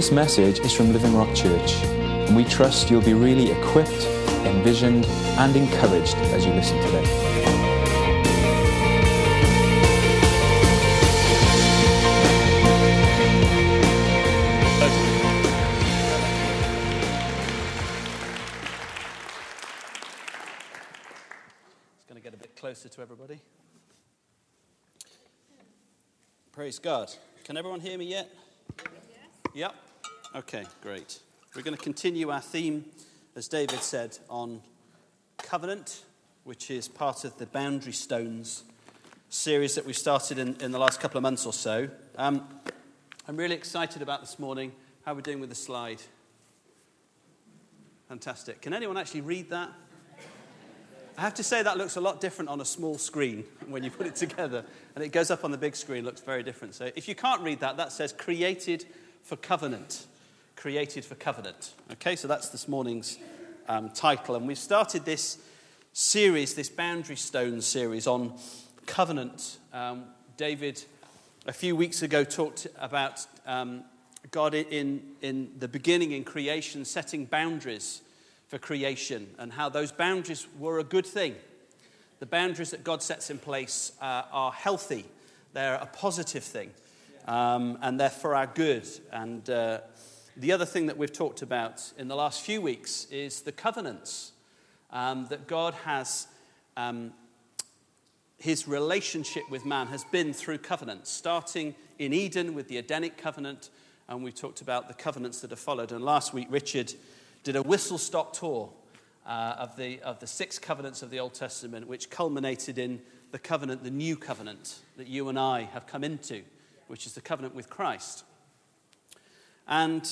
This message is from Living Rock Church, and we trust you'll be really equipped, envisioned, and encouraged as you listen today. It's going to get a bit closer to everybody. Praise God. Can everyone hear me yet? Yep. Okay, great. We're going to continue our theme, as David said, on covenant, which is part of the Boundary Stones series that we started in, in the last couple of months or so. Um, I'm really excited about this morning. How we're we doing with the slide? Fantastic. Can anyone actually read that? I have to say that looks a lot different on a small screen when you put it together, and it goes up on the big screen, looks very different. So if you can't read that, that says created for covenant. Created for covenant. Okay, so that's this morning's um, title, and we've started this series, this Boundary Stone series on covenant. Um, David, a few weeks ago, talked about um, God in, in the beginning in creation setting boundaries for creation and how those boundaries were a good thing. The boundaries that God sets in place uh, are healthy, they're a positive thing, um, and they're for our good. And uh, the other thing that we've talked about in the last few weeks is the covenants um, that God has. Um, his relationship with man has been through covenants, starting in Eden with the Edenic covenant, and we talked about the covenants that have followed. And last week, Richard did a whistle stop tour uh, of, the, of the six covenants of the Old Testament, which culminated in the covenant, the new covenant that you and I have come into, which is the covenant with Christ. And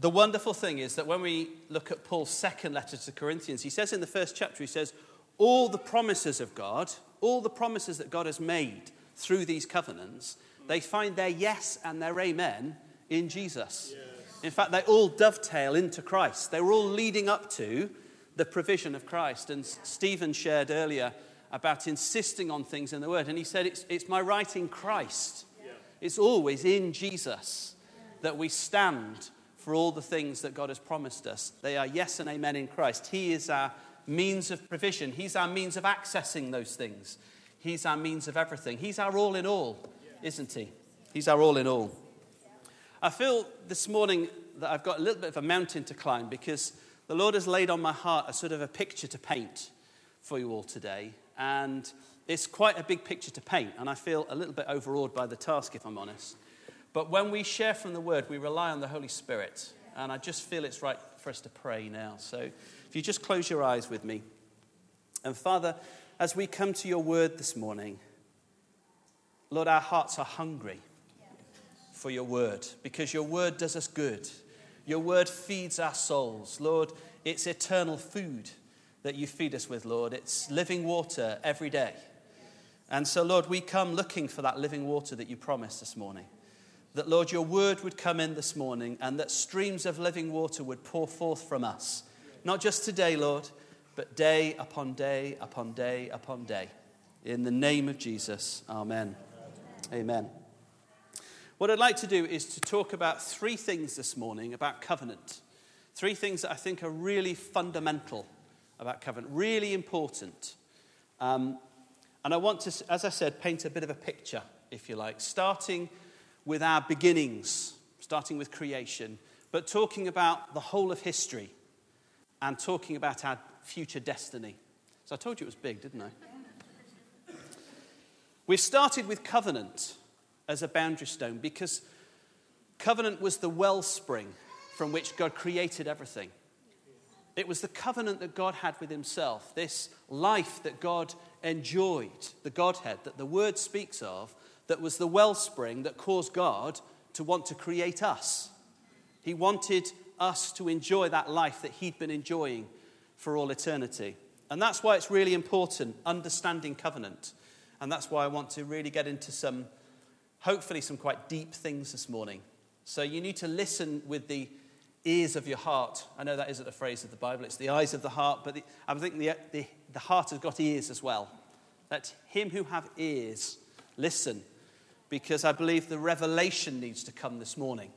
the wonderful thing is that when we look at Paul's second letter to the Corinthians, he says in the first chapter, he says, All the promises of God, all the promises that God has made through these covenants, they find their yes and their amen in Jesus. In fact, they all dovetail into Christ. They were all leading up to the provision of Christ. And Stephen shared earlier about insisting on things in the Word. And he said, It's, it's my right in Christ. It's always in Jesus that we stand for all the things that God has promised us. They are yes and amen in Christ. He is our means of provision, He's our means of accessing those things. He's our means of everything. He's our all in all, isn't He? He's our all in all. I feel this morning that I've got a little bit of a mountain to climb because the Lord has laid on my heart a sort of a picture to paint for you all today. And it's quite a big picture to paint, and I feel a little bit overawed by the task, if I'm honest. But when we share from the Word, we rely on the Holy Spirit. And I just feel it's right for us to pray now. So if you just close your eyes with me. And Father, as we come to your Word this morning, Lord, our hearts are hungry for your word because your word does us good. Your word feeds our souls. Lord, it's eternal food that you feed us with, Lord. It's living water every day. And so, Lord, we come looking for that living water that you promised this morning. That, Lord, your word would come in this morning and that streams of living water would pour forth from us. Not just today, Lord, but day upon day upon day upon day. In the name of Jesus, amen. Amen. What I'd like to do is to talk about three things this morning about covenant. Three things that I think are really fundamental about covenant, really important. Um, and I want to, as I said, paint a bit of a picture, if you like, starting with our beginnings, starting with creation, but talking about the whole of history and talking about our future destiny. So I told you it was big, didn't I? We've started with covenant as a boundary stone because covenant was the wellspring from which God created everything. It was the covenant that God had with Himself, this life that God enjoyed, the Godhead that the Word speaks of, that was the wellspring that caused God to want to create us. He wanted us to enjoy that life that He'd been enjoying for all eternity. And that's why it's really important, understanding covenant. And that's why I want to really get into some hopefully some quite deep things this morning. So you need to listen with the ears of your heart. I know that isn't a phrase of the Bible, it's the eyes of the heart, but the, I think the, the, the heart has got ears as well. Let him who have ears listen, because I believe the revelation needs to come this morning.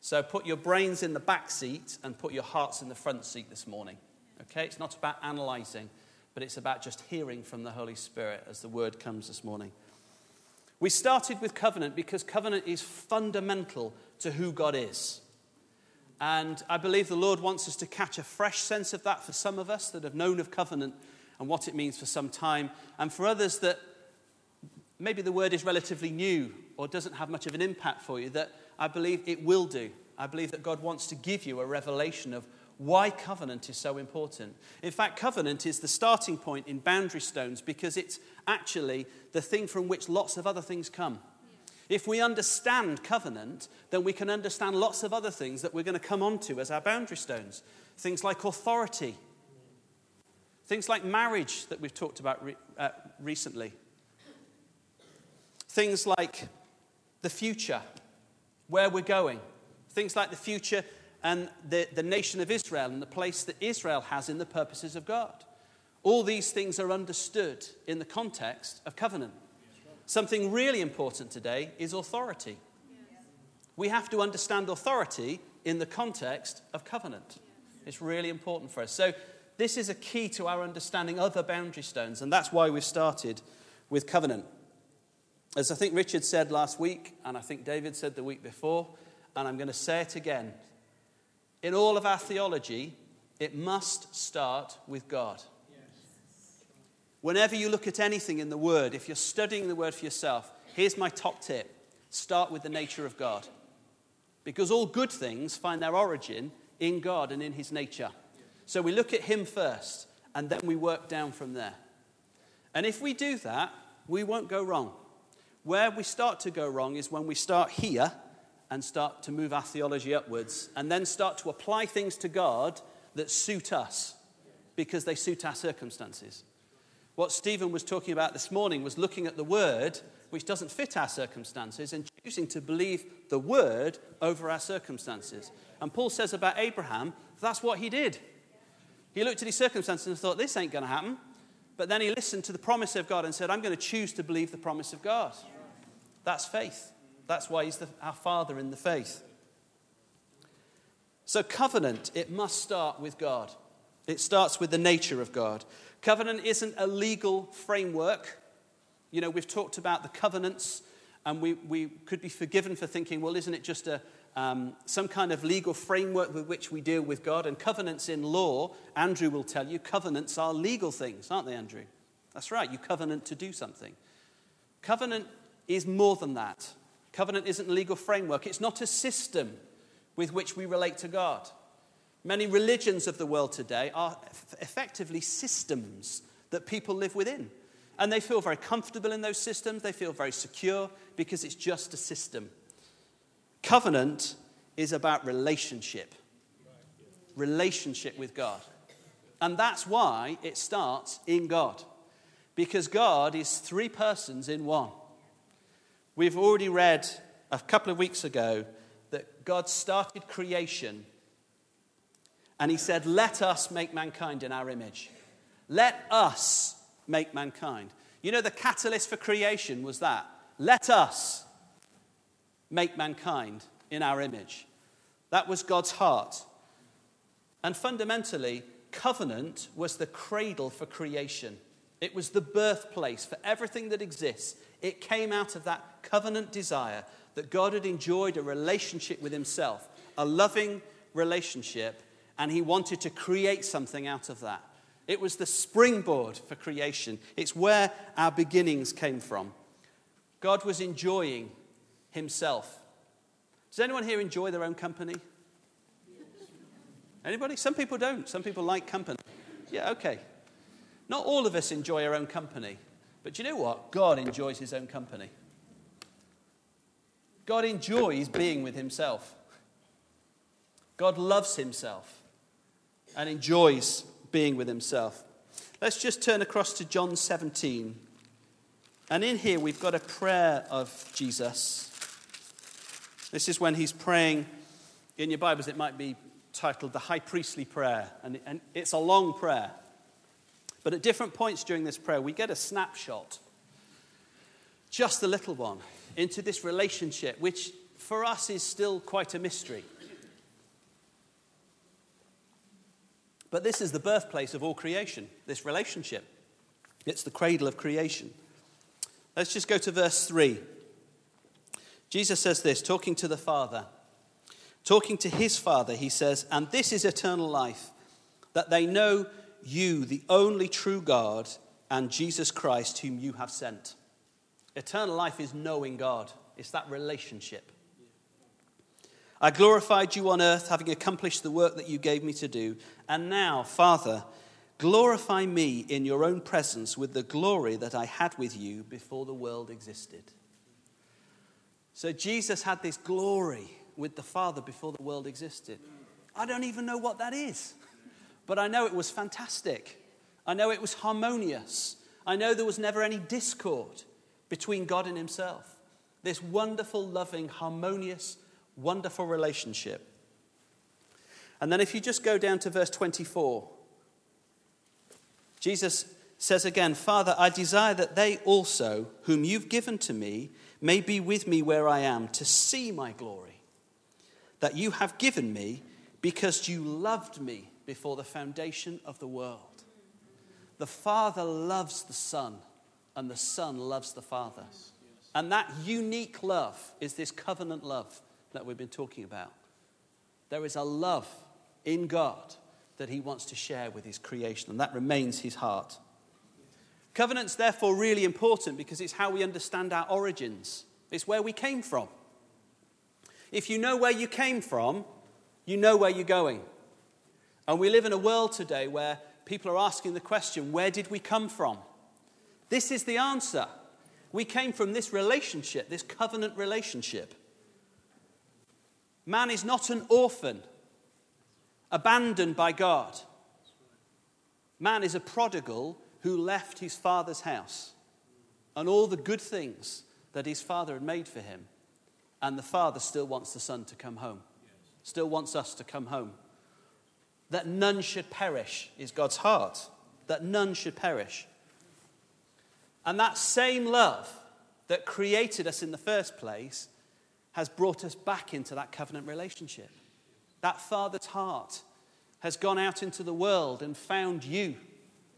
So put your brains in the back seat and put your hearts in the front seat this morning. Okay? It's not about analyzing, but it's about just hearing from the Holy Spirit as the word comes this morning. We started with covenant because covenant is fundamental to who God is. And I believe the Lord wants us to catch a fresh sense of that for some of us that have known of covenant and what it means for some time, and for others that maybe the word is relatively new or doesn't have much of an impact for you, that I believe it will do. I believe that God wants to give you a revelation of why covenant is so important. In fact, covenant is the starting point in boundary stones because it's actually the thing from which lots of other things come. If we understand covenant, then we can understand lots of other things that we're going to come onto as our boundary stones. Things like authority, things like marriage that we've talked about re- uh, recently, things like the future, where we're going, things like the future and the, the nation of Israel and the place that Israel has in the purposes of God. All these things are understood in the context of covenant. Something really important today is authority. We have to understand authority in the context of covenant. It's really important for us. So, this is a key to our understanding other boundary stones, and that's why we've started with covenant. As I think Richard said last week, and I think David said the week before, and I'm going to say it again. In all of our theology, it must start with God. Whenever you look at anything in the Word, if you're studying the Word for yourself, here's my top tip start with the nature of God. Because all good things find their origin in God and in His nature. So we look at Him first, and then we work down from there. And if we do that, we won't go wrong. Where we start to go wrong is when we start here and start to move our theology upwards, and then start to apply things to God that suit us because they suit our circumstances. What Stephen was talking about this morning was looking at the word which doesn't fit our circumstances and choosing to believe the word over our circumstances. And Paul says about Abraham, that's what he did. He looked at his circumstances and thought, this ain't going to happen. But then he listened to the promise of God and said, I'm going to choose to believe the promise of God. That's faith. That's why he's the, our father in the faith. So, covenant, it must start with God. It starts with the nature of God. Covenant isn't a legal framework. You know, we've talked about the covenants, and we, we could be forgiven for thinking, well, isn't it just a, um, some kind of legal framework with which we deal with God? And covenants in law, Andrew will tell you, covenants are legal things, aren't they, Andrew? That's right, you covenant to do something. Covenant is more than that. Covenant isn't a legal framework, it's not a system with which we relate to God. Many religions of the world today are effectively systems that people live within. And they feel very comfortable in those systems, they feel very secure because it's just a system. Covenant is about relationship, relationship with God. And that's why it starts in God, because God is three persons in one. We've already read a couple of weeks ago that God started creation and he said, Let us make mankind in our image. Let us make mankind. You know, the catalyst for creation was that. Let us make mankind in our image. That was God's heart. And fundamentally, covenant was the cradle for creation. It was the birthplace for everything that exists. It came out of that covenant desire that God had enjoyed a relationship with Himself, a loving relationship, and he wanted to create something out of that. It was the springboard for creation, it's where our beginnings came from. God was enjoying himself. Does anyone here enjoy their own company? Anybody? Some people don't. Some people like company. Yeah, okay. Not all of us enjoy our own company. But you know what? God enjoys his own company. God enjoys being with himself. God loves himself and enjoys being with himself. Let's just turn across to John 17. And in here, we've got a prayer of Jesus. This is when he's praying. In your Bibles, it might be titled the High Priestly Prayer. And, it's a long prayer. But at different points during this prayer, we get a snapshot, just a little one, into this relationship, which for us is still quite a mystery. But this is the birthplace of all creation, this relationship. It's the cradle of creation. Let's just go to verse 3. Jesus says this, talking to the Father. Talking to his Father, he says, And this is eternal life, that they know you, the only true God, and Jesus Christ, whom you have sent. Eternal life is knowing God, it's that relationship. I glorified you on earth, having accomplished the work that you gave me to do. And now, Father, glorify me in your own presence with the glory that I had with you before the world existed. So Jesus had this glory with the Father before the world existed. I don't even know what that is, but I know it was fantastic. I know it was harmonious. I know there was never any discord between God and Himself. This wonderful, loving, harmonious, wonderful relationship. And then if you just go down to verse 24, Jesus says again, Father, I desire that they also, whom you've given to me, may be with me where I am, to see my glory that you have given me because you loved me before the foundation of the world. The Father loves the Son, and the Son loves the Father. And that unique love is this covenant love that we've been talking about. There is a love in God that he wants to share with his creation, and that remains his heart. Covenant's therefore really important because it's how we understand our origins, it's where we came from. If you know where you came from, you know where you're going. And we live in a world today where people are asking the question where did we come from? This is the answer. We came from this relationship, this covenant relationship. Man is not an orphan, abandoned by God. Man is a prodigal who left his father's house and all the good things that his father had made for him. And the father still wants the son to come home, still wants us to come home. That none should perish is God's heart, that none should perish. And that same love that created us in the first place has brought us back into that covenant relationship. That Father's heart has gone out into the world and found you.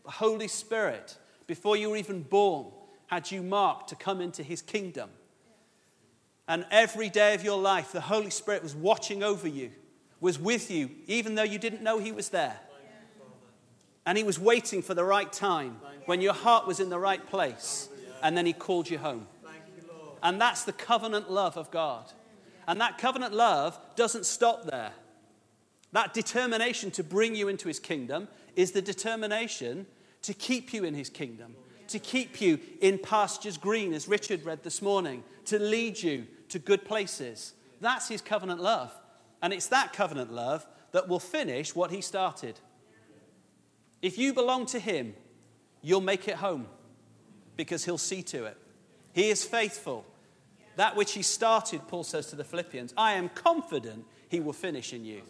The Holy Spirit, before you were even born, had you marked to come into his kingdom. And every day of your life, the Holy Spirit was watching over you, was with you, even though you didn't know he was there. And he was waiting for the right time when your heart was in the right place. And then he called you home. And that's the covenant love of God. And that covenant love doesn't stop there. That determination to bring you into his kingdom is the determination to keep you in his kingdom, to keep you in pastures green, as Richard read this morning, to lead you to good places. That's his covenant love. And it's that covenant love that will finish what he started. If you belong to him, you'll make it home because he'll see to it. He is faithful. That which he started, Paul says to the Philippians, I am confident he will finish in you.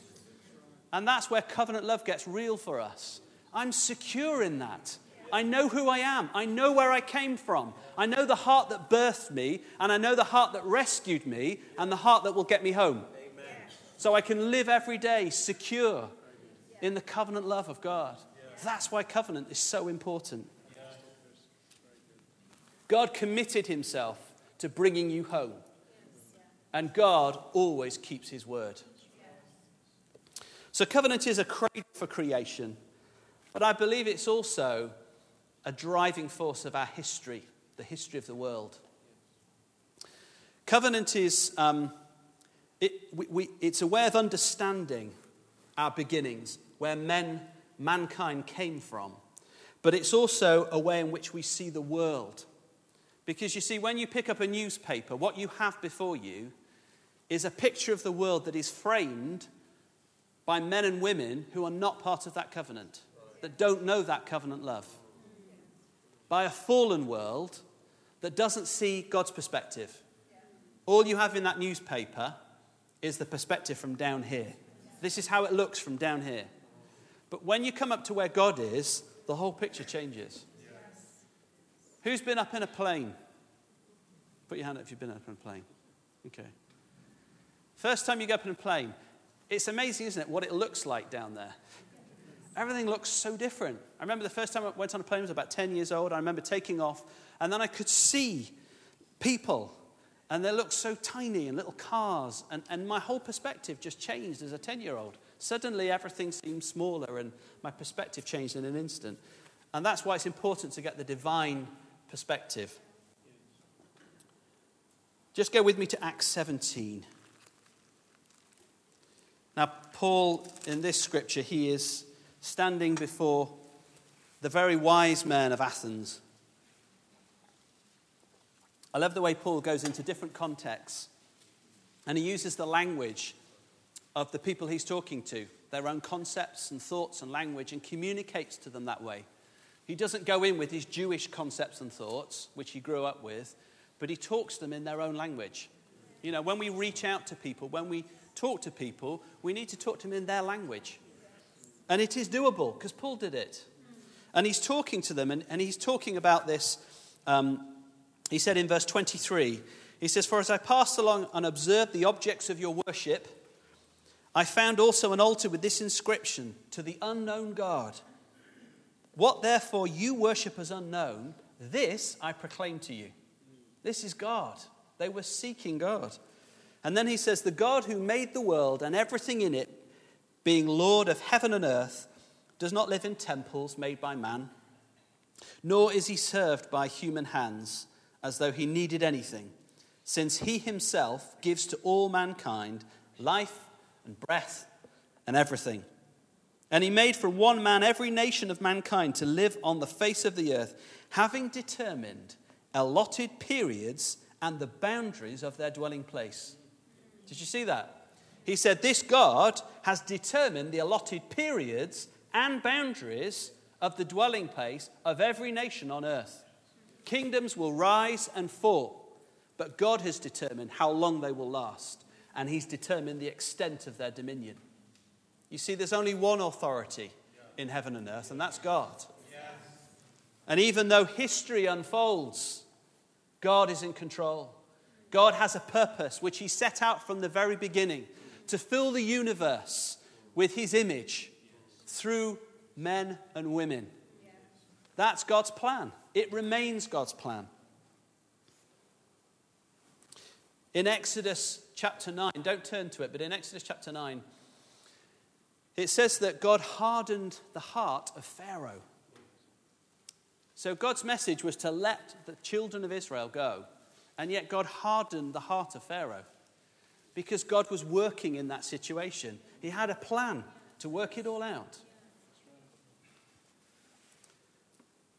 And that's where covenant love gets real for us. I'm secure in that. I know who I am. I know where I came from. I know the heart that birthed me, and I know the heart that rescued me, and the heart that will get me home. So I can live every day secure in the covenant love of God. That's why covenant is so important. God committed himself to bringing you home. And God always keeps his word. So, covenant is a cradle for creation, but I believe it's also a driving force of our history, the history of the world. Covenant is um, it, we, we, it's a way of understanding our beginnings, where men, mankind came from, but it's also a way in which we see the world. Because you see, when you pick up a newspaper, what you have before you is a picture of the world that is framed by men and women who are not part of that covenant, that don't know that covenant love. By a fallen world that doesn't see God's perspective. All you have in that newspaper is the perspective from down here. This is how it looks from down here. But when you come up to where God is, the whole picture changes. Who's been up in a plane? Put your hand up if you've been up in a plane. Okay. First time you go up in a plane, it's amazing, isn't it, what it looks like down there. Everything looks so different. I remember the first time I went on a plane, I was about 10 years old. I remember taking off, and then I could see people, and they looked so tiny and little cars, and, and my whole perspective just changed as a 10 year old. Suddenly, everything seemed smaller, and my perspective changed in an instant. And that's why it's important to get the divine perspective. Just go with me to Acts 17. Now, Paul, in this scripture, he is standing before the very wise men of Athens. I love the way Paul goes into different contexts and he uses the language of the people he's talking to, their own concepts and thoughts and language, and communicates to them that way. He doesn't go in with his Jewish concepts and thoughts, which he grew up with, but he talks to them in their own language. You know, when we reach out to people, when we talk to people, we need to talk to them in their language. And it is doable because Paul did it. And he's talking to them, and, and he's talking about this. Um, he said in verse 23, he says, For as I passed along and observed the objects of your worship, I found also an altar with this inscription to the unknown God. What therefore you worship as unknown, this I proclaim to you. This is God. They were seeking God. And then he says, The God who made the world and everything in it being Lord of heaven and earth, does not live in temples made by man, nor is he served by human hands as though he needed anything, since he himself gives to all mankind life and breath and everything. And he made from one man every nation of mankind to live on the face of the earth, having determined allotted periods and the boundaries of their dwelling place. Did you see that? He said, This God has determined the allotted periods and boundaries of the dwelling place of every nation on earth. Kingdoms will rise and fall, but God has determined how long they will last, and He's determined the extent of their dominion. You see, there's only one authority in heaven and earth, and that's God. And even though history unfolds, God is in control. God has a purpose which He set out from the very beginning to fill the universe with his image through men and women. That's God's plan. It remains God's plan. In Exodus chapter 9, don't turn to it, but in Exodus chapter 9, it says that God hardened the heart of Pharaoh. So God's message was to let the children of Israel go, and yet God hardened the heart of Pharaoh because God was working in that situation. He had a plan to work it all out.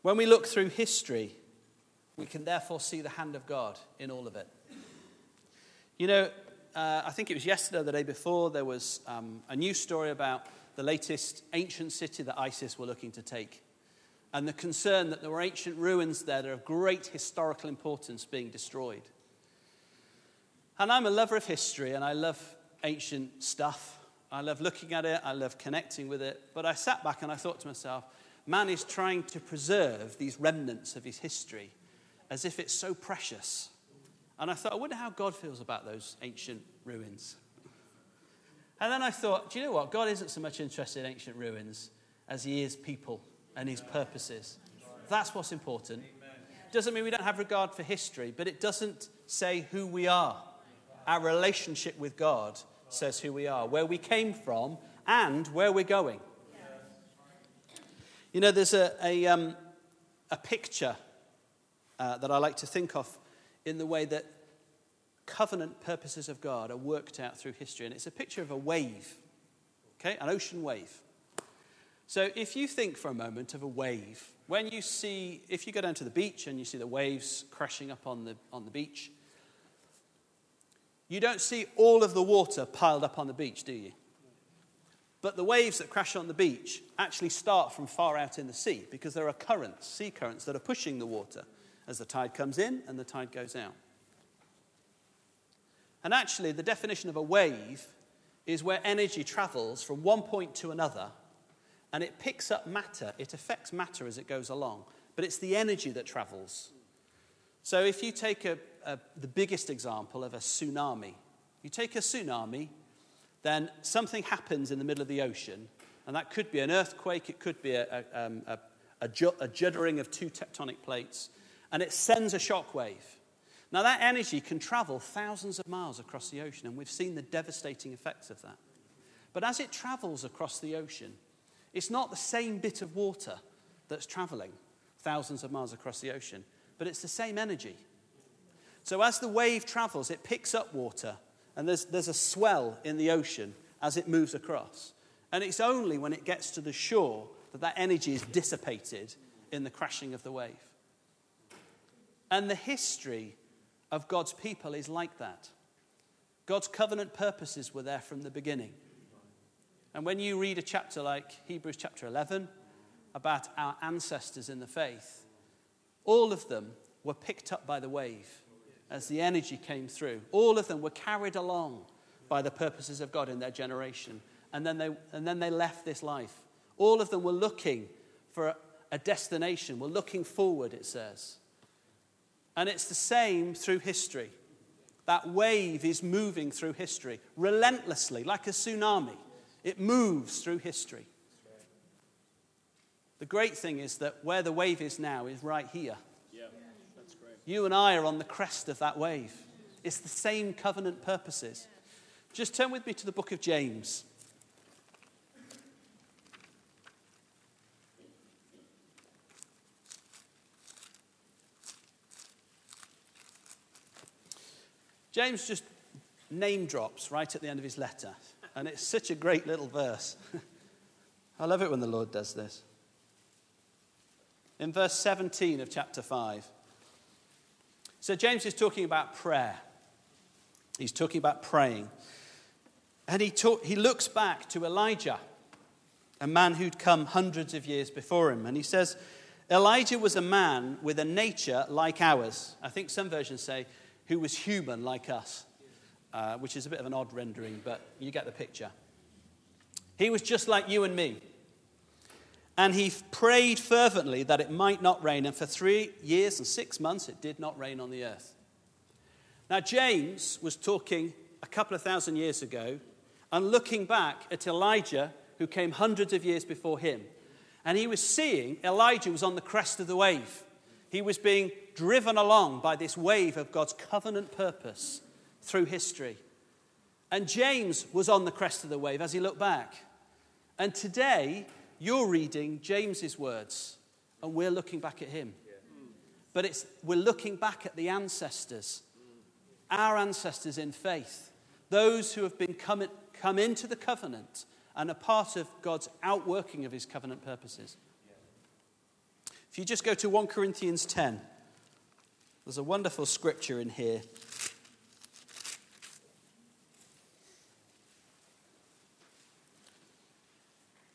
When we look through history, we can therefore see the hand of God in all of it. You know, uh, I think it was yesterday or the day before, there was um, a news story about the latest ancient city that ISIS were looking to take. And the concern that there were ancient ruins there that are of great historical importance being destroyed. And I'm a lover of history and I love ancient stuff. I love looking at it, I love connecting with it. But I sat back and I thought to myself, man is trying to preserve these remnants of his history as if it's so precious. And I thought, I wonder how God feels about those ancient ruins. And then I thought, do you know what? God isn't so much interested in ancient ruins as he is people and his purposes. That's what's important. Doesn't mean we don't have regard for history, but it doesn't say who we are. Our relationship with God says who we are, where we came from, and where we're going. You know, there's a, a, um, a picture uh, that I like to think of in the way that covenant purposes of God are worked out through history. And it's a picture of a wave, okay, an ocean wave. So if you think for a moment of a wave, when you see, if you go down to the beach and you see the waves crashing up on the, on the beach, you don't see all of the water piled up on the beach, do you? But the waves that crash on the beach actually start from far out in the sea because there are currents, sea currents, that are pushing the water as the tide comes in and the tide goes out. And actually, the definition of a wave is where energy travels from one point to another and it picks up matter. It affects matter as it goes along, but it's the energy that travels. So if you take a, a, the biggest example of a tsunami, you take a tsunami, then something happens in the middle of the ocean, And that could be an earthquake, it could be a, a, um, a, a, ju- a juddering of two tectonic plates, and it sends a shock wave. Now, that energy can travel thousands of miles across the ocean, and we've seen the devastating effects of that. But as it travels across the ocean, it's not the same bit of water that's traveling thousands of miles across the ocean, but it's the same energy. So as the wave travels, it picks up water, and there's, there's a swell in the ocean as it moves across. And it's only when it gets to the shore that that energy is dissipated in the crashing of the wave. And the history of God's people is like that. God's covenant purposes were there from the beginning. And when you read a chapter like Hebrews chapter 11 about our ancestors in the faith, all of them were picked up by the wave as the energy came through. All of them were carried along by the purposes of God in their generation. And then they, and then they left this life. All of them were looking for a, a destination, were looking forward, it says. And it's the same through history. That wave is moving through history relentlessly, like a tsunami. It moves through history. The great thing is that where the wave is now is right here. Yeah, that's great. You and I are on the crest of that wave. It's the same covenant purposes. Just turn with me to the book of James. James just name drops right at the end of his letter. And it's such a great little verse. I love it when the Lord does this. In verse 17 of chapter 5. So James is talking about prayer. He's talking about praying. And he, talk, he looks back to Elijah, a man who'd come hundreds of years before him. And he says, Elijah was a man with a nature like ours. I think some versions say, who was human like us uh, which is a bit of an odd rendering, but you get the picture. He was just like you and me. And he prayed fervently that it might not rain. And for three years and six months, it did not rain on the earth. Now, James was talking a couple of thousand years ago and looking back at Elijah, who came hundreds of years before him. And he was seeing Elijah was on the crest of the wave. He was being driven along by this wave of God's covenant purpose through history. And James was on the crest of the wave as he looked back. And today, you're reading James's words, and we're looking back at him. But it's, we're looking back at the ancestors, our ancestors in faith, those who have been come, come into the covenant and are part of God's outworking of his covenant purposes. If you just go to 1 Corinthians 10, there's a wonderful scripture in here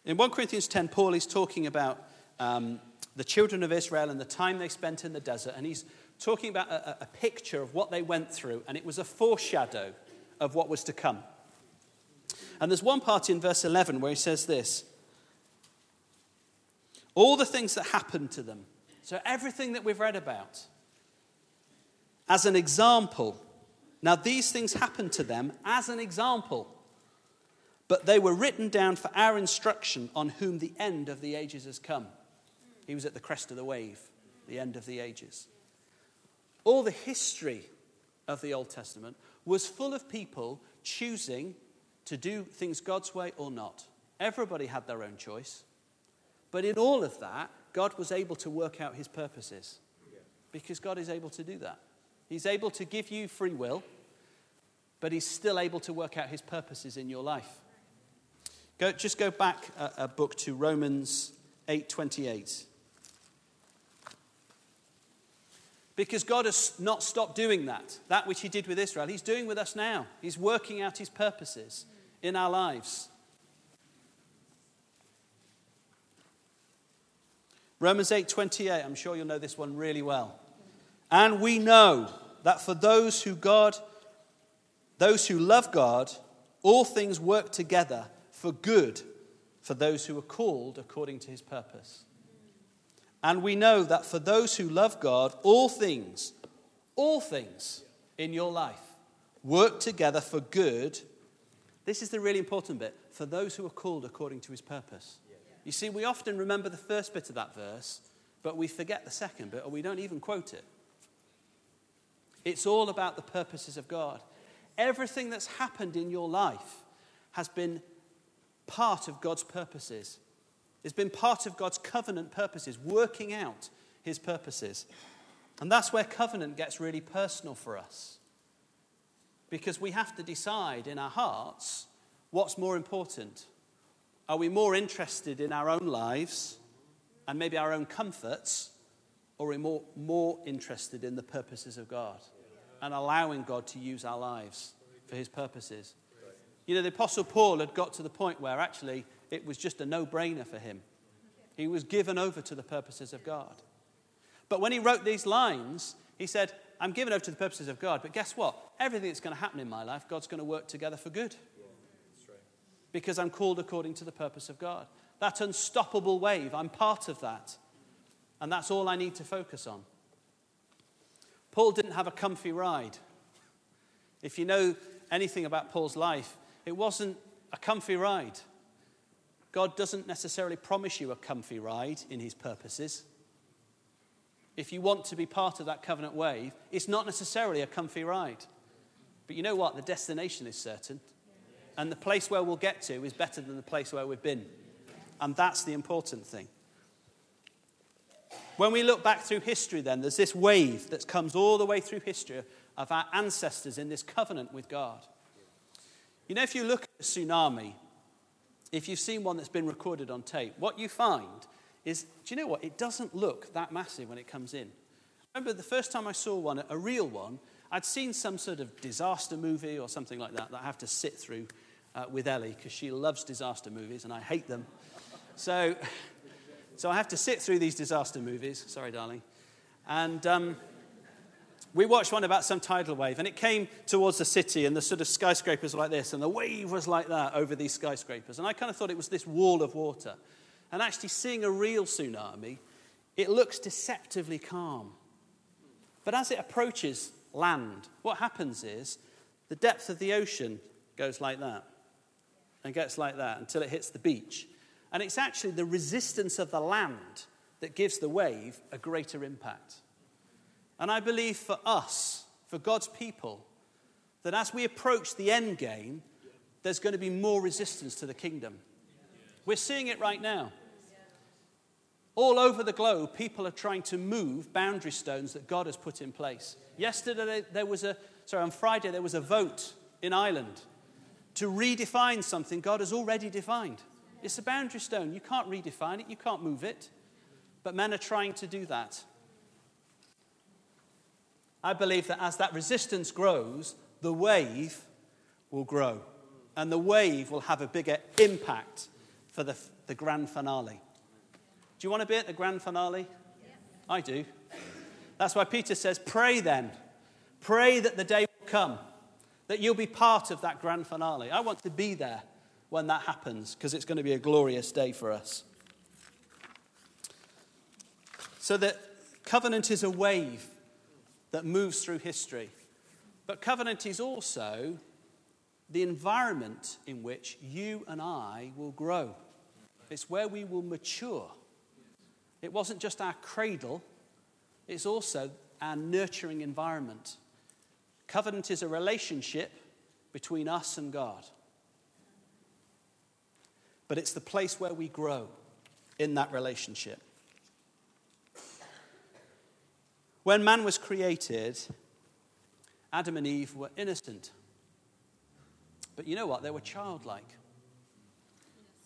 In 1 Corinthians 10, Paul is talking about um, the children of Israel and the time they spent in the desert, and he's talking about a, a picture of what they went through, and it was a foreshadow of what was to come. And there's one part in verse 11 where he says this All the things that happened to them, so everything that we've read about, as an example. Now, these things happened to them as an example but they were written down for our instruction on whom the end of the ages has come. He was at the crest of the wave, the end of the ages. All the history of the Old Testament was full of people choosing to do things God's way or not. Everybody had their own choice. But in all of that, God was able to work out his purposes because God is able to do that. He's able to give you free will, but he's still able to work out his purposes in your life. Go, just go back a, a book to Romans 8:28. Because God has not stopped doing that, that which He did with Israel. He's doing with us now. He's working out His purposes in our lives. Romans 8:28, I'm sure you'll know this one really well. And we know that for those who God those who love God, all things work together for good for those who are called according to his purpose. And we know that for those who love God, all things, all things in your life work together for good This is the really important bit for those who are called according to his purpose. You see, we often remember the first bit of that verse, but we forget the second bit, or we don't even quote it. It's all about the purposes of God. Everything that's happened in your life has been part of God's purposes. It's been part of God's covenant purposes, working out his purposes. And that's where covenant gets really personal for us. Because we have to decide in our hearts what's more important. Are we more interested in our own lives and maybe our own comforts, or are we more, more interested in the purposes of God and allowing God to use our lives for his purposes? You know, the Apostle Paul had got to the point where actually it was just a no brainer for him. He was given over to the purposes of God. But when he wrote these lines, he said, I'm given over to the purposes of God, but guess what? Everything that's going to happen in my life, God's going to work together for good. Because I'm called according to the purpose of God. That unstoppable wave, I'm part of that. And that's all I need to focus on. Paul didn't have a comfy ride. If you know anything about Paul's life, it wasn't a comfy ride. God doesn't necessarily promise you a comfy ride in his purposes. If you want to be part of that covenant wave, it's not necessarily a comfy ride. But you know what? The destination is certain. And the place where we'll get to is better than the place where we've been. And that's the important thing. When we look back through history, then, there's this wave that comes all the way through history of our ancestors in this covenant with God. You know, if you look at a tsunami, if you've seen one that's been recorded on tape, what you find is do you know what? It doesn't look that massive when it comes in. Remember the first time I saw one, a real one, I'd seen some sort of disaster movie or something like that that I have to sit through uh, with Ellie because she loves disaster movies and I hate them. So, so I have to sit through these disaster movies. Sorry, darling. And um, we watched one about some tidal wave, and it came towards the city, and the sort of skyscrapers were like this, and the wave was like that over these skyscrapers. And I kind of thought it was this wall of water. And actually, seeing a real tsunami, it looks deceptively calm. But as it approaches land, what happens is the depth of the ocean goes like that and gets like that until it hits the beach. And it's actually the resistance of the land that gives the wave a greater impact. And I believe for us, for God's people, that as we approach the end game, there's going to be more resistance to the kingdom. We're seeing it right now. All over the globe, people are trying to move boundary stones that God has put in place. Yesterday, there was a, sorry, on Friday, there was a vote in Ireland to redefine something God has already defined. It's a boundary stone. You can't redefine it, you can't move it. But men are trying to do that. I believe that as that resistance grows, the wave will grow. And the wave will have a bigger impact for the, the grand finale. Do you want to be at the grand finale? I do. That's why Peter says, Pray then. Pray that the day will come, that you'll be part of that grand finale. I want to be there when that happens because it's going to be a glorious day for us. So that covenant is a wave that moves through history. But covenant is also the environment in which you and I will grow. It's where we will mature. It wasn't just our cradle, it's also our nurturing environment. Covenant is a relationship between us and God. But it's the place where we grow in that relationship. When man was created, Adam and Eve were innocent. But you know what? They were childlike.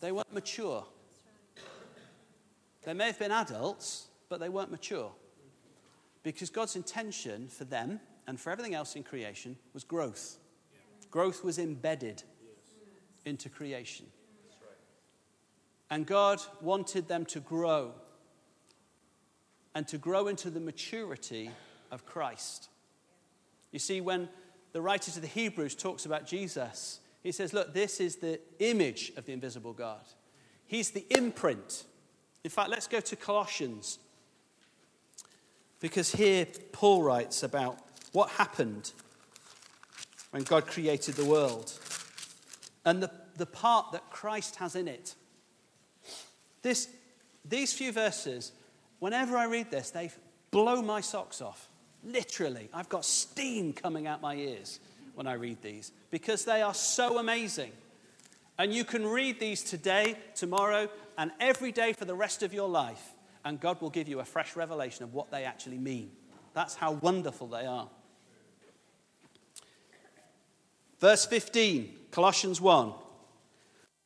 They weren't mature. They may have been adults, but they weren't mature. Because God's intention for them and for everything else in creation was growth. Growth was embedded into creation. And God wanted them to grow and to grow into the maturity of Christ. You see, when the writer to the Hebrews talks about Jesus, he says, Look, this is the image of the invisible God. He's the imprint. In fact, let's go to Colossians, because here Paul writes about what happened when God created the world. and the, the part that Christ has in it. This, these few verses, whenever I read this, they blow my socks off. Literally, I've got steam coming out my ears when I read these because they are so amazing. And you can read these today, tomorrow, and every day for the rest of your life, and God will give you a fresh revelation of what they actually mean. That's how wonderful they are. Verse 15, Colossians 1,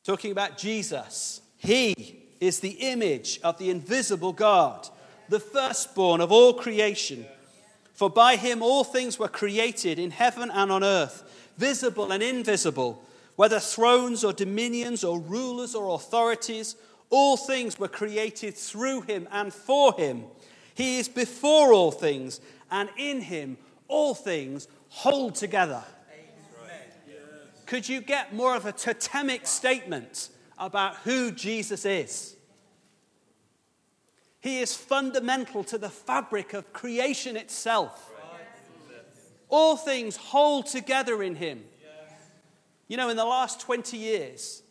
talking about Jesus. He is the image of the invisible God, the firstborn of all creation. For by him all things were created in heaven and on earth, visible and invisible, whether thrones or dominions or rulers or authorities, all things were created through him and for him. He is before all things, and in him all things hold together. Could you get more of a totemic statement about who Jesus is? He is fundamental to the fabric of creation itself. All things hold together in him. You know, in the last 20 years,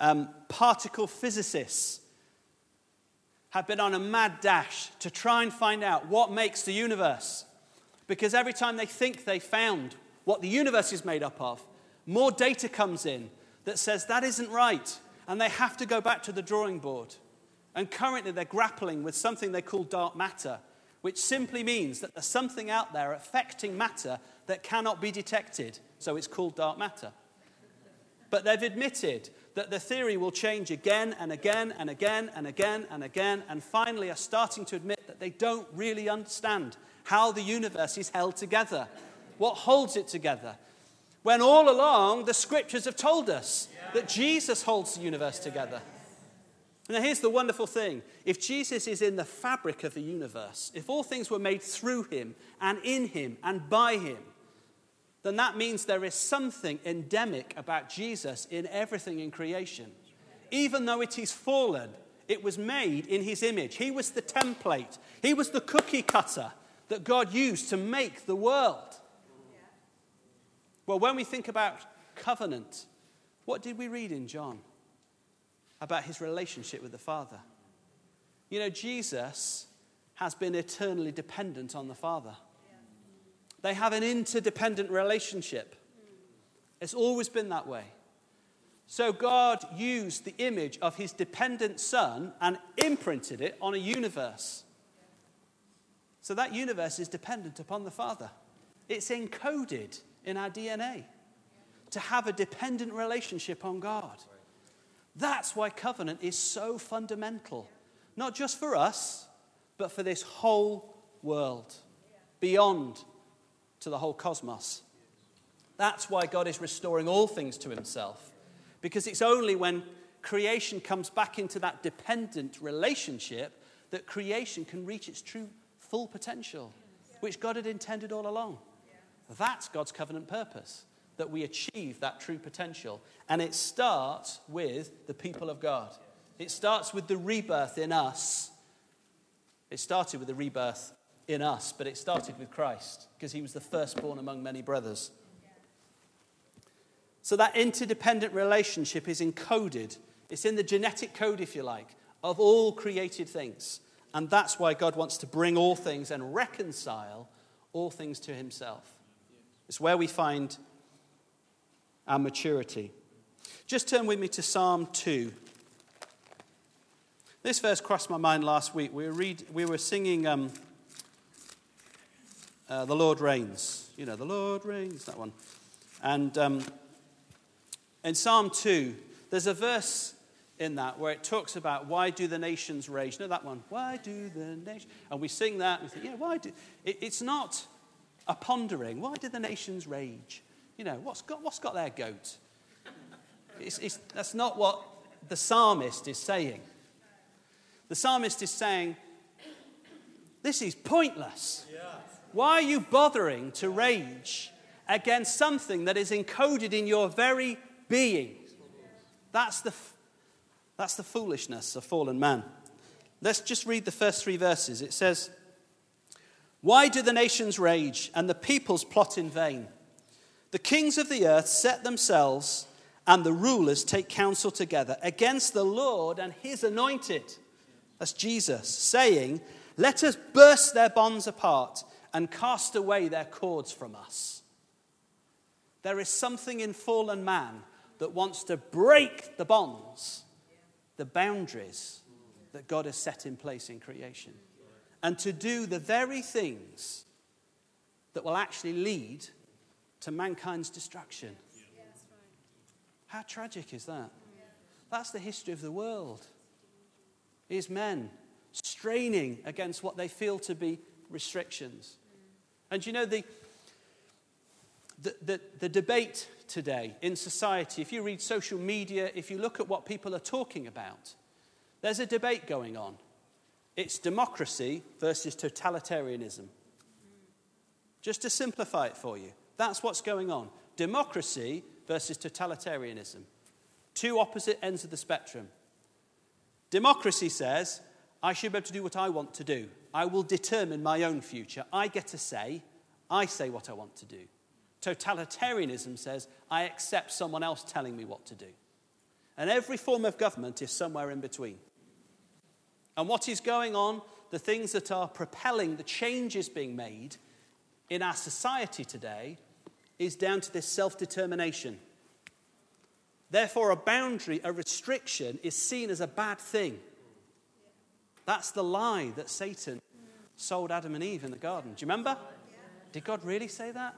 um, particle physicists have been on a mad dash to try and find out what makes the universe. Because every time they think they found what the universe is made up of, more data comes in that says that isn't right, and they have to go back to the drawing board. And currently, they're grappling with something they call dark matter, which simply means that there's something out there affecting matter that cannot be detected. So it's called dark matter. But they've admitted that the theory will change again and again and again and again and again, and finally are starting to admit that they don't really understand how the universe is held together, what holds it together. When all along the scriptures have told us that Jesus holds the universe together. Now, here's the wonderful thing if Jesus is in the fabric of the universe, if all things were made through him and in him and by him, then that means there is something endemic about Jesus in everything in creation. Even though it is fallen, it was made in his image. He was the template, he was the cookie cutter that God used to make the world. Well, when we think about covenant, what did we read in John about his relationship with the Father? You know, Jesus has been eternally dependent on the Father. They have an interdependent relationship. It's always been that way. So God used the image of his dependent son and imprinted it on a universe. So that universe is dependent upon the Father. It's encoded in our DNA to have a dependent relationship on God. That's why covenant is so fundamental, not just for us, but for this whole world, beyond to the whole cosmos. That's why God is restoring all things to himself, because it's only when creation comes back into that dependent relationship that creation can reach its true full potential, which God had intended all along. That's God's covenant purpose, that we achieve that true potential. And it starts with the people of God. It starts with the rebirth in us. It started with the rebirth in us, but it started with Christ because he was the firstborn among many brothers. So that interdependent relationship is encoded, it's in the genetic code, if you like, of all created things. And that's why God wants to bring all things and reconcile all things to himself. It's where we find our maturity. Just turn with me to Psalm 2. This verse crossed my mind last week. We were, read, we were singing um, uh, The Lord Reigns. You know, The Lord Reigns, that one. And um, in Psalm 2, there's a verse in that where it talks about why do the nations rage. You know that one? Why do the nations? And we sing that and we think, yeah, why do. It, it's not are pondering why did the nations rage? You know, what's got, what's got their goat? It's, it's, that's not what the psalmist is saying. The psalmist is saying, This is pointless. Why are you bothering to rage against something that is encoded in your very being? That's the, that's the foolishness of fallen man. Let's just read the first three verses. It says, why do the nations rage and the peoples plot in vain? The kings of the earth set themselves and the rulers take counsel together against the Lord and his anointed. That's Jesus, saying, Let us burst their bonds apart and cast away their cords from us. There is something in fallen man that wants to break the bonds, the boundaries that God has set in place in creation, and to do the very things that will actually lead to mankind's destruction. How tragic is that? That's the history of the world. Is men straining against what they feel to be restrictions. And you know, the, the, the, the, debate today in society, if you read social media, if you look at what people are talking about, there's a debate going on. It's democracy versus totalitarianism. Just to simplify it for you, that's what's going on. Democracy versus totalitarianism. Two opposite ends of the spectrum. Democracy says, I should be able to do what I want to do. I will determine my own future. I get a say. I say what I want to do. Totalitarianism says, I accept someone else telling me what to do. And every form of government is somewhere in between. And what is going on, the things that are propelling the changes being made in our society today, is down to this self determination. Therefore, a boundary, a restriction, is seen as a bad thing. That's the lie that Satan sold Adam and Eve in the garden. Do you remember? Did God really say that?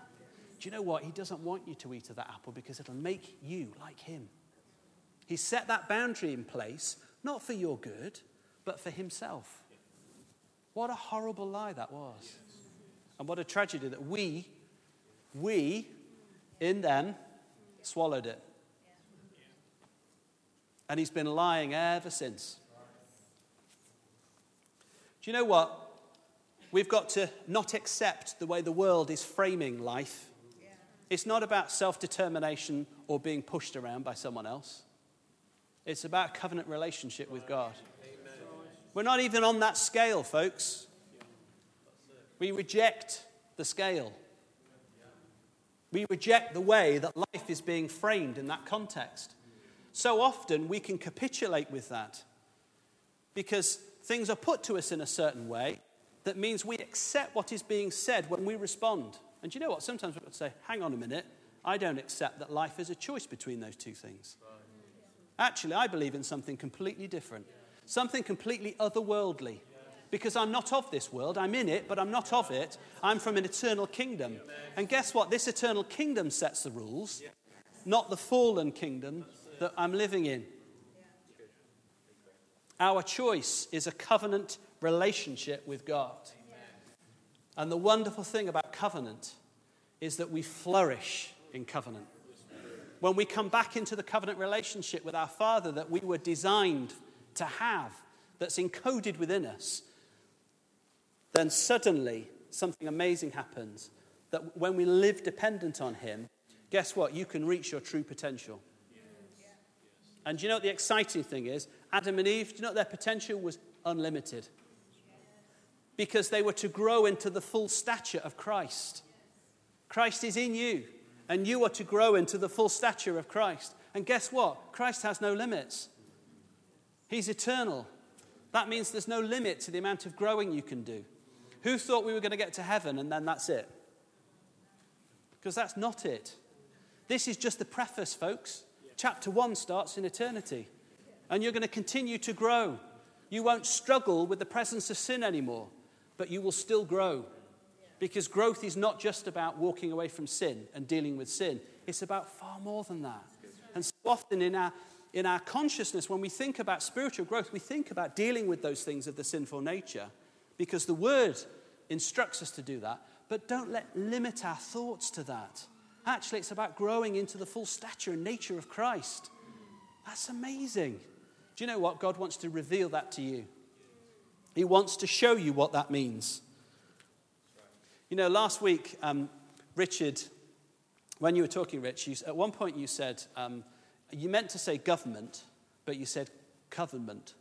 Do you know what? He doesn't want you to eat of that apple because it'll make you like him. He set that boundary in place, not for your good, but for himself. What a horrible lie that was. And what a tragedy that we we, in them, swallowed it. And he's been lying ever since. Do you know what? We've got to not accept the way the world is framing life. It's not about self determination or being pushed around by someone else. It's about covenant relationship with God. We're not even on that scale, folks. We reject the scale. We reject the way that life is being framed in that context. So often we can capitulate with that because things are put to us in a certain way that means we accept what is being said when we respond. And you know what? Sometimes we've got to say, hang on a minute, I don't accept that life is a choice between those two things. Actually, I believe in something completely different, something completely otherworldly because I'm not of this world. I'm in it, but I'm not of it. I'm from an eternal kingdom. And guess what? This eternal kingdom sets the rules, not the fallen kingdom that I'm living in. Our choice is a covenant relationship with God. And the wonderful thing about covenant is that we flourish in covenant. When we come back into the covenant relationship with our Father that we were designed to have, that's encoded within us, then suddenly something amazing happens. That when we live dependent on Him, guess what? You can reach your true potential. And do you know what the exciting thing is? Adam and Eve, do you know their potential was unlimited? Because they were to grow into the full stature of Christ. Christ is in you, and you are to grow into the full stature of Christ. And guess what? Christ has no limits, He's eternal. That means there's no limit to the amount of growing you can do. Who thought we were going to get to heaven and then that's it? Because that's not it. This is just the preface, folks. Chapter 1 starts in eternity. And you're going to continue to grow. You won't struggle with the presence of sin anymore, but you will still grow. Because growth is not just about walking away from sin and dealing with sin, it's about far more than that. And so often in our, in our consciousness, when we think about spiritual growth, we think about dealing with those things of the sinful nature because the word instructs us to do that, but don't let limit our thoughts to that. Actually, it's about growing into the full stature and nature of Christ. That's amazing. Do you know what? God wants to reveal that to you. He wants to show you what that means. You know, last week, um, Richard, when you were talking, Rich, you, at one point you said, um, you meant to say government, but you said covenant.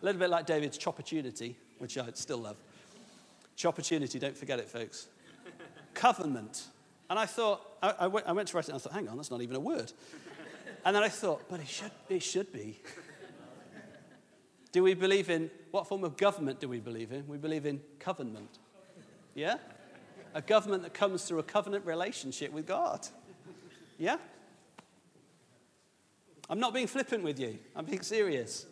A little bit like David's opportunity, which I still love. opportunity, don't forget it, folks. Covenant. And I thought, I, I, went, I went to write it and I thought, hang on, that's not even a word. And then I thought, but it should, it should be. do we believe in, what form of government do we believe in? We believe in covenant. Yeah? A government that comes through a covenant relationship with God. Yeah? I'm not being flippant with you, I'm being serious.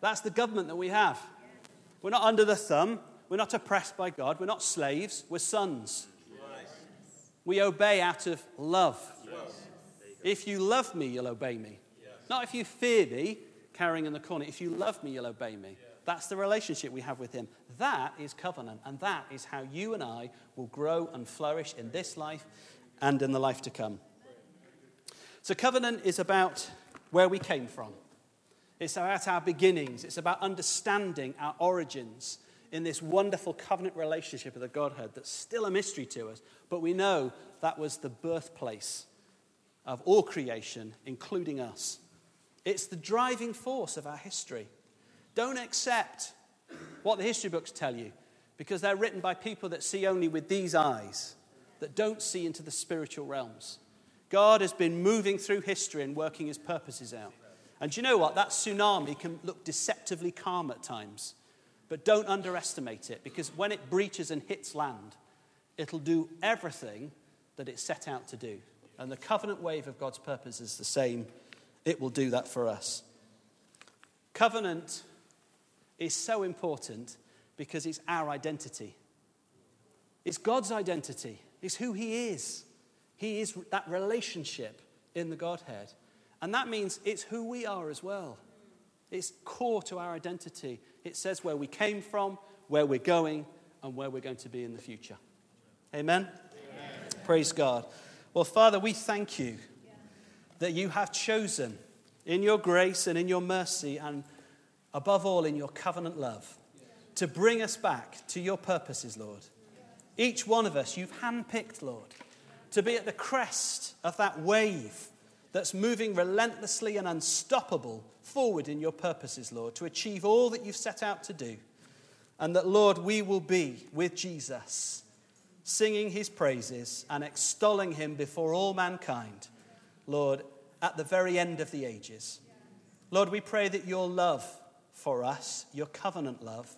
That's the government that we have. We're not under the thumb, we're not oppressed by God, we're not slaves, we're sons. We obey out of love. If you love me, you'll obey me. Not if you fear me, carrying in the corner. If you love me, you'll obey me. That's the relationship we have with Him. That is covenant, and that is how you and I will grow and flourish in this life and in the life to come. So, covenant is about where we came from. It's about our beginnings. It's about understanding our origins in this wonderful covenant relationship of the Godhead that's still a mystery to us. But we know that was the birthplace of all creation, including us. It's the driving force of our history. Don't accept what the history books tell you because they're written by people that see only with these eyes, that don't see into the spiritual realms. God has been moving through history and working his purposes out. And you know what? That tsunami can look deceptively calm at times. But don't underestimate it because when it breaches and hits land, it'll do everything that it set out to do. And the covenant wave of God's purpose is the same. It will do that for us. Covenant is so important because it's our identity. It's God's identity, it's who He is. He is that relationship in the Godhead. And that means it's who we are as well. It's core to our identity. It says where we came from, where we're going, and where we're going to be in the future. Amen? Amen. Praise God. Well, Father, we thank you that you have chosen in your grace and in your mercy, and above all in your covenant love, to bring us back to your purposes, Lord. Each one of us, you've handpicked, Lord to be at the crest of that wave that's moving relentlessly and unstoppable forward in your purposes, Lord, to achieve all that you've set out to do. And that, Lord, we will be with Jesus, singing his praises and extolling him before all mankind, Lord, at the very end of the ages. Lord, we pray that your love for us, your covenant love,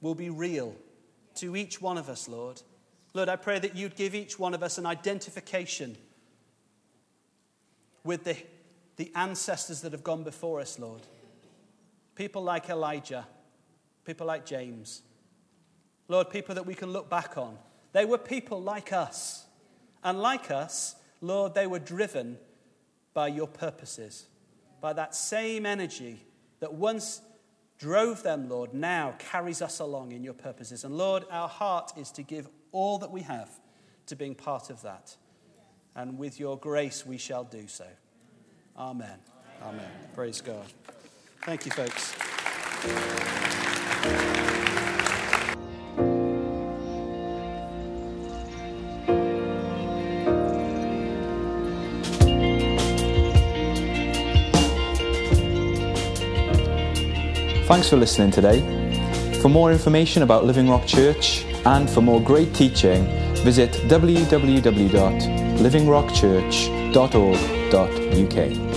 will be real to each one of us, Lord Lord, I pray that you'd give each one of us an identification with the, the ancestors that have gone before us, Lord. People like Elijah, people like James. Lord, people that we can look back on. They were people like us. And like us, Lord, they were driven by your purposes, by that same energy that once drove them, Lord, now carries us along in your purposes. And Lord, our heart is to give all that we have to being part of that. And with your grace, we shall do so. Amen. Amen. Amen. Praise God. Thank you, folks. Thanks for listening today. For more information about Living Rock Church and for more great teaching, visit www.livingrockchurch.org.uk.